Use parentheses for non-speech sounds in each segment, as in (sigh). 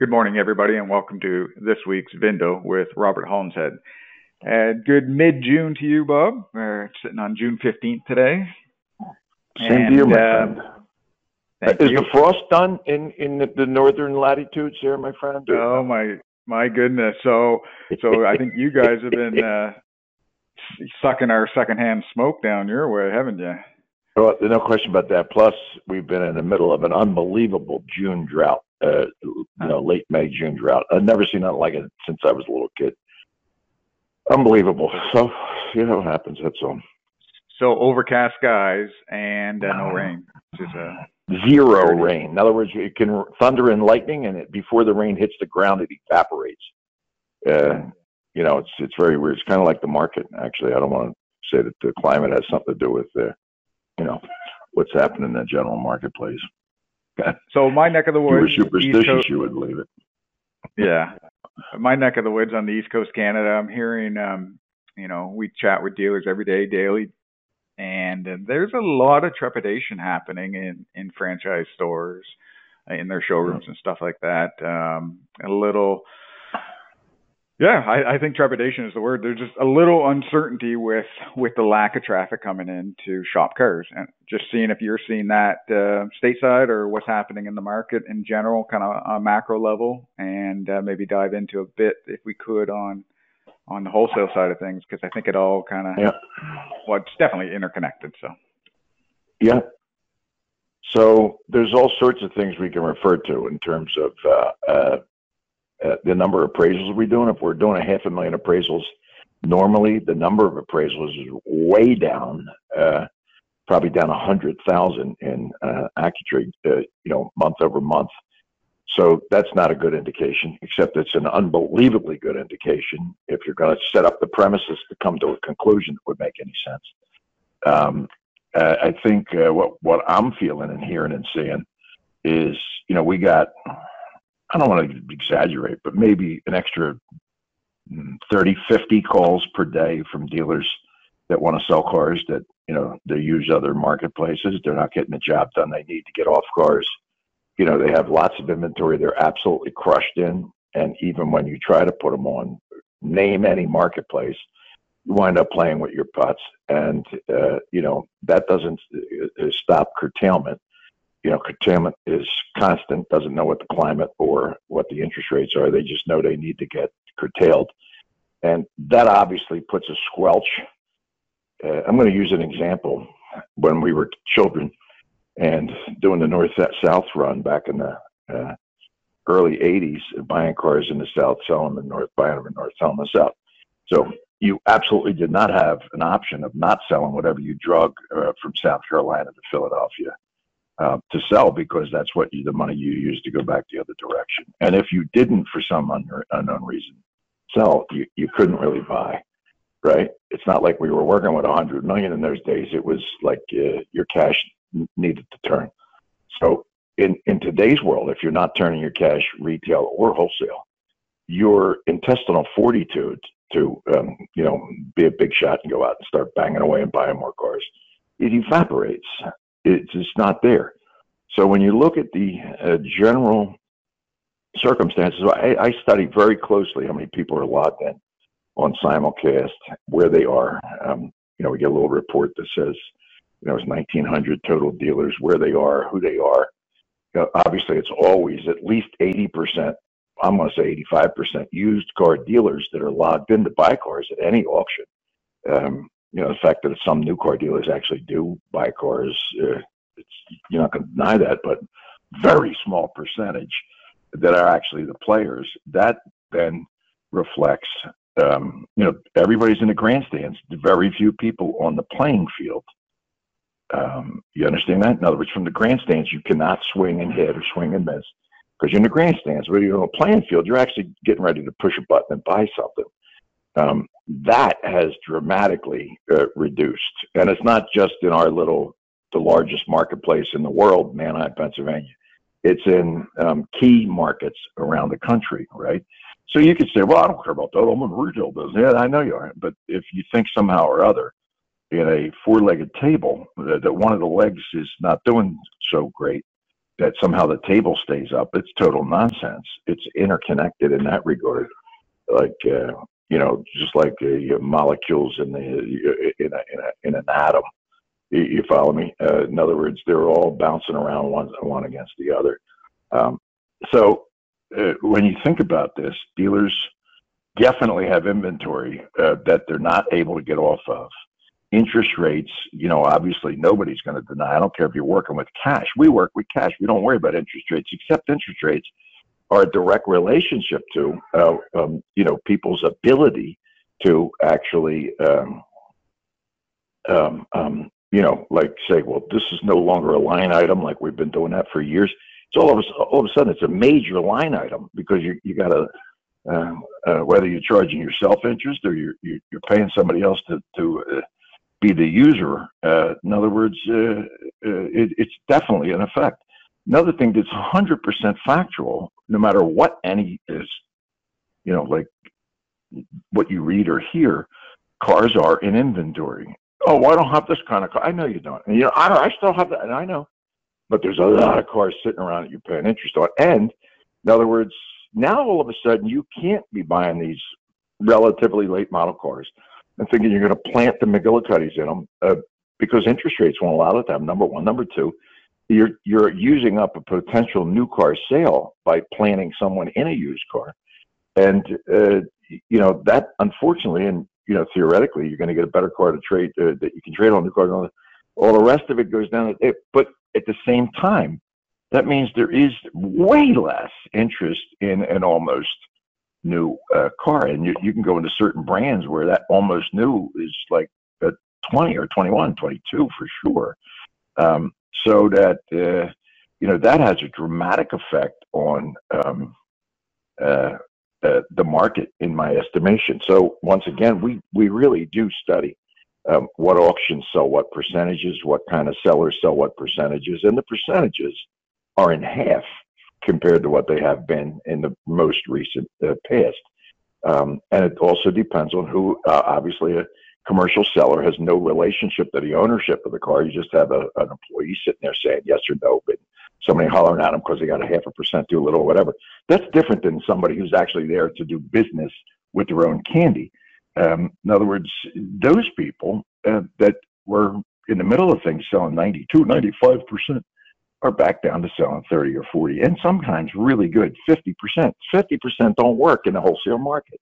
Good morning, everybody, and welcome to this week's Vindo with Robert Holmeshead. And good mid-June to you, Bob. We're sitting on June 15th today. Same And, to you, my uh, friend. Is you. the frost done in in the, the northern latitudes there, my friend? Oh my my goodness. So so I think you guys have been uh, sucking our secondhand smoke down your way, haven't you? Well, no question about that. Plus, we've been in the middle of an unbelievable June drought. Uh, you know, late May June drought. I've never seen nothing like it since I was a little kid. Unbelievable. (laughs) So, you know what happens. That's all. So overcast skies and uh, no rain. Which is uh, Zero There it is. rain. In other words, it can thunder and lightning, and it, before the rain hits the ground, it evaporates. Uh, you know, it's it's very weird. It's kind of like the market. Actually, I don't want to say that the climate has something to do with uh, you know what's happening in the general marketplace. (laughs) so my neck of the If you were woods, superstitious, Coast, you would believe it. Yeah. My neck of the woods on the East Coast Canada, I'm hearing, um, you know, we chat with dealers every day, daily, and uh, there's a lot of trepidation happening in, in franchise stores, uh, in their showrooms and stuff like that. Um, a little, yeah, I, I think trepidation is the word. There's just a little uncertainty with, with the lack of traffic coming in to shop cars and just seeing if you're seeing that, uh, stateside or what's happening in the market in general, kind of on a macro level and, uh, maybe dive into a bit if we could on, on the wholesale side of things, because I think it all kind of, Yeah. well, it's definitely interconnected. So, Yeah. So there's all sorts of things we can refer to in terms of uh, uh, uh, the number of appraisals we're doing. If we're doing a half a million appraisals, normally the number of appraisals is way down, uh, probably down a hundred thousand in uh, AccuTrade, uh, you know, month over month. So that's not a good indication, except it's an unbelievably good indication if you're going to set up the premises to come to a conclusion that would make any sense. Um, uh, I think uh, what what I'm feeling and hearing and seeing is, you know, we got I don't want to exaggerate, but maybe an extra mm, 30, 50 calls per day from dealers that want to sell cars that, you know, they use other marketplaces. They're not getting the job done. They need to get off cars. You know, they have lots of inventory. They're absolutely crushed in. And even when you try to put them on, name any marketplace, you wind up playing with your putts. And, uh, you know, that doesn't uh, stop curtailment you know, curtailment is constant, doesn't know what the climate or what the interest rates are. They just know they need to get curtailed. And that obviously puts a squelch. Uh, I'm going to use an example. When we were children and doing the north south run back in the uh, early 80s, buying cars in the south, selling them in the north, buying them in the north, selling the south. So you absolutely did not have an option of not selling whatever you drug uh, from South Carolina to Philadelphia uh, to sell because that's what you, the money you use to go back the other direction. And if you didn't, for some un- unknown reason, sell, you, you couldn't really buy, right? It's not like we were working with a hundred million in those days. It was like uh, your cash needed to turn. So in in today's world, if you're not turning your cash retail or wholesale, your intestinal fortitude to um, you know be a big shot and go out and start banging away and buying more cars, it evaporates it's just not there. So when you look at the uh, general circumstances, I, I study very closely how many people are logged in on simulcast, where they are. Um, you know, we get a little report that says, you know, it's 1,900 total dealers, where they are, who they are. You know, obviously, it's always at least 80%. I'm going to say 85% used car dealers that are logged in to buy cars at any auction. Um, you know, the fact that some new car dealers actually do buy cars, uh, you're not going to deny that, but very small percentage that are actually the players. That then reflects, um, you know, everybody's in the grandstands, very few people on the playing field. Um, you understand that? In other words, from the grandstands, you cannot swing and hit or swing and miss because you're in the grandstands. But you're on a playing field, you're actually getting ready to push a button and buy something um, that has dramatically uh, reduced. And it's not just in our little, the largest marketplace in the world, Manheim, Pennsylvania. It's in um, key markets around the country, right? So you could say, well, I don't care about that. I'm in retail business. Yeah, I know you are. But if you think somehow or other in a four-legged table that, that one of the legs is not doing so great, that somehow the table stays up. It's total nonsense. It's interconnected in that regard, like uh, you know, just like uh, molecules in the in a, in, a, in an atom. You, you follow me? Uh, in other words, they're all bouncing around one one against the other. Um, so uh, when you think about this, dealers definitely have inventory uh, that they're not able to get off of interest rates, you know, obviously nobody's going to deny. I don't care if you're working with cash. We work with cash. We don't worry about interest rates, except interest rates are a direct relationship to, uh, um, you know, people's ability to actually, um, um, um, you know, like say, well, this is no longer a line item like we've been doing that for years. So all of a, all of a sudden, it's a major line item because you you got to uh, uh, whether you're charging yourself interest or you're you're paying somebody else to to uh, be the user. Uh, in other words, uh, it, it's definitely an effect. Another thing that's 100% factual, no matter what any is, you know, like what you read or hear, cars are in inventory. Oh, I don't have this kind of car. I know you don't. And, you know, I, I still have that, and I know. But there's a lot of cars sitting around that you're paying interest on. And in other words, now all of a sudden you can't be buying these relatively late model cars and thinking you're going to plant the McGillicuddies in them uh, because interest rates won't allow it to have number one. Number two, you're you're using up a potential new car sale by planting someone in a used car, and uh, you know that unfortunately, and you know theoretically, you're going to get a better car to trade uh, that you can trade on new cars. All, all the rest of it goes down. It, but at the same time, that means there is way less interest in an almost new uh, car, and you, you can go into certain brands where that almost new is like a 20 or 21, 22 for sure. Um, so that uh, you know that has a dramatic effect on um, uh, uh, the market, in my estimation. So once again, we we really do study um, what auctions sell what percentages, what kind of sellers sell what percentages, and the percentages are in half compared to what they have been in the most recent uh, past. Um, and it also depends on who, uh, obviously, a commercial seller has no relationship to the ownership of the car. You just have a, an employee sitting there saying yes or no, but somebody hollering at them because they got a half a percent too little, or whatever. That's different than somebody who's actually there to do business with their own candy. Um, in other words, those people uh, that were in the middle of things selling 92, 95 percent are back down to selling 30 or 40 and sometimes really good 50%. 50% don't work in the wholesale market.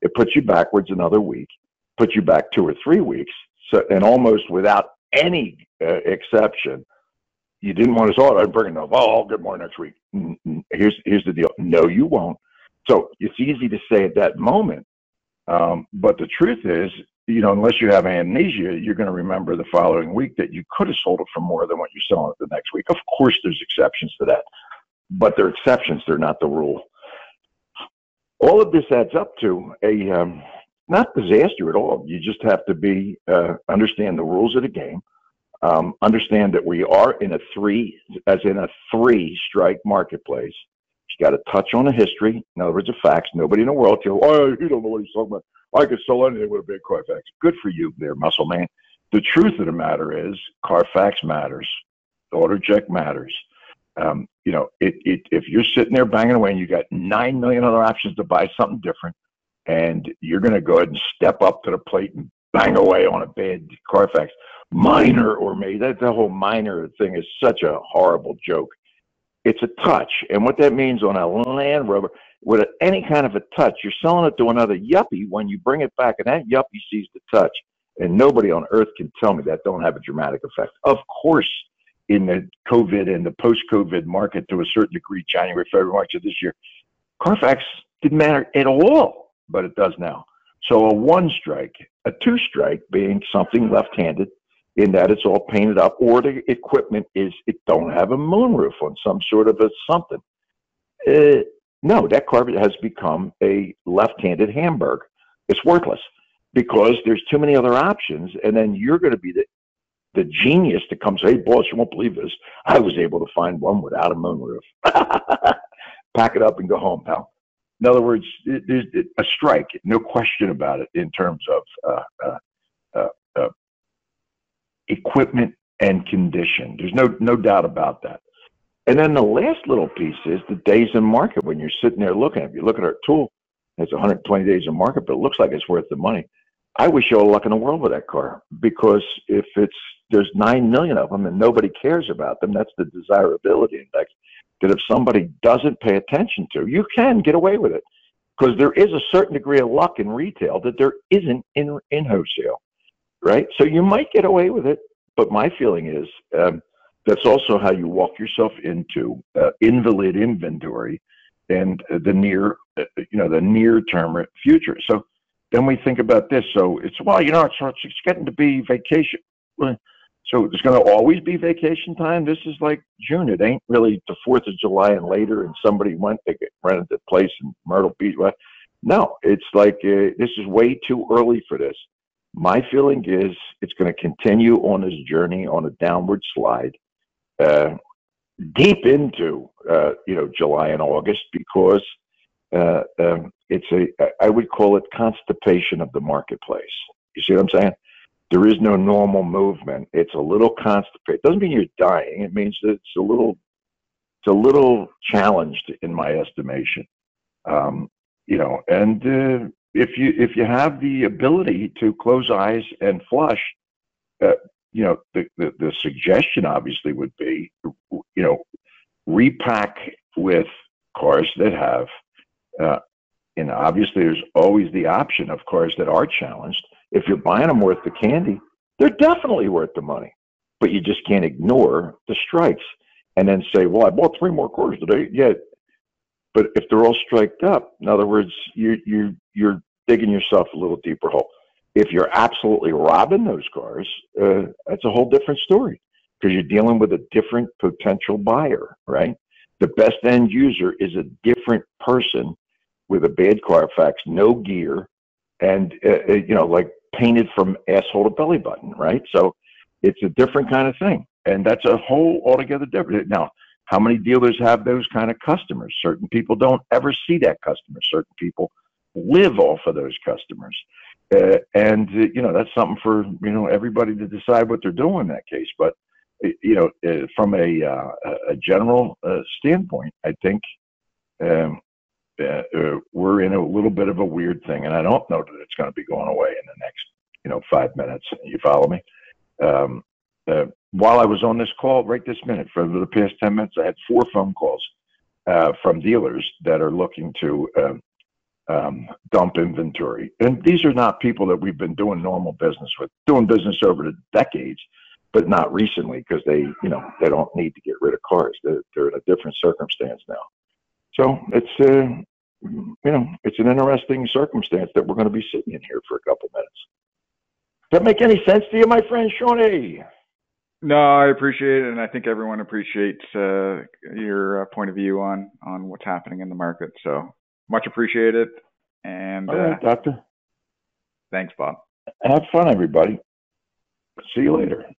It puts you backwards another week, puts you back two or three weeks. So, and almost without any uh, exception, you didn't want to say, I'm bringing up, oh, I'll get more next week. Here's, here's the deal. No, you won't. So it's easy to say at that moment. Um, but the truth is, you know, unless you have amnesia, you're going to remember the following week that you could have sold it for more than what you're selling it the next week. Of course, there's exceptions to that, but they're exceptions. They're not the rule. All of this adds up to a um, not disaster at all. You just have to be uh, understand the rules of the game. Um, understand that we are in a three, as in a three strike marketplace. You got to touch on the history. In other words, the facts. Nobody in the world can. Oh, you don't know what he's talking about. I could sell anything with a big Carfax. Good for you there, muscle man. The truth of the matter is Carfax matters. AutoCheck matters. Um, you know, it, it, if you're sitting there banging away and you got nine million other options to buy something different, and you're going to go ahead and step up to the plate and bang away on a bad Carfax, minor or maybe that the whole minor thing is such a horrible joke. It's a touch, and what that means on a Land Rover, with any kind of a touch. You're selling it to another yuppie when you bring it back, and that yuppie sees the touch. And nobody on earth can tell me that don't have a dramatic effect. Of course, in the COVID and the post-COVID market to a certain degree, January, February, March of this year, Carfax didn't matter at all, but it does now. So a one strike, a two strike being something left-handed in that it's all painted up or the equipment is, it don't have a moonroof on some sort of a something. Uh, no, that car has become a left-handed Hamburg. It's worthless because there's too many other options, and then you're going to be the the genius that comes, hey boss, you won't believe this. I was able to find one without a moonroof. (laughs) Pack it up and go home, pal. In other words, there's a strike, no question about it, in terms of uh, uh, uh, uh, equipment and condition. There's no no doubt about that. And then the last little piece is the days in market when you're sitting there looking at. You look at our tool, it's 120 days in market, but it looks like it's worth the money. I wish you all luck in the world with that car because if it's there's nine million of them and nobody cares about them, that's the desirability index. That if somebody doesn't pay attention to, you can get away with it because there is a certain degree of luck in retail that there isn't in in wholesale, right? So you might get away with it, but my feeling is um, that's also how you walk yourself into uh, invalid inventory and uh, the near, uh, you know, the near term future. So then we think about this. So it's well, you know, it's, it's getting to be vacation. So it's going to always be vacation time. This is like June. It ain't really the Fourth of July and later, and somebody went they rented the place in Myrtle Beach. No, it's like uh, this is way too early for this. My feeling is it's going to continue on this journey on a downward slide, uh, deep into uh, you know July and August because uh, um, it's a I would call it constipation of the marketplace. You see what I'm saying? There is no normal movement. It's a little constipated. It doesn't mean you're dying. It means that it's a little it's a little challenged in my estimation. Um, you know, and uh, if you if you have the ability to close eyes and flush, uh, you know, the, the the suggestion obviously would be, you know, repack with cars that have uh, and obviously, there's always the option of cars that are challenged. If you're buying them worth the candy, they're definitely worth the money. But you just can't ignore the strikes and then say, "Well, I bought three more cars today." Yeah, but if they're all striked up, in other words, you you you're digging yourself a little deeper hole. If you're absolutely robbing those cars, uh, that's a whole different story because you're dealing with a different potential buyer, right? The best end user is a different person with a bad Carfax, no gear, and uh, uh, you know, like painted from asshole to belly button, right? So it's a different kind of thing, and that's a whole altogether different. Now, how many dealers have those kind of customers? Certain people don't ever see that customer. Certain people live off of those customers, uh, and uh, you know that's something for you know everybody to decide what they're doing in that case. But you know, uh, from a uh, a general uh, standpoint, I think um, uh, we're in a little bit of a weird thing, and I don't know that it's going to be going away in the next, you know, five minutes. You follow me? Um, uh, while I was on this call right this minute, for the past ten minutes, I had four phone calls uh, from dealers that are looking to um, um, dump inventory, and these are not people that we've been doing normal business with, doing business over the decades, but not recently because they, you know, they don't need to get rid of cars. They're, they're in a different circumstance now. So it's uh, you know it's an interesting circumstance that we're going to be sitting in here for a couple minutes. Does that make any sense to you, my friend Shawnee? No, I appreciate it, and I think everyone appreciates uh, your uh, point of view on on what's happening in the market. So much appreciated. And All right, uh, doctor. Thanks, Bob. Have fun, everybody. See you later.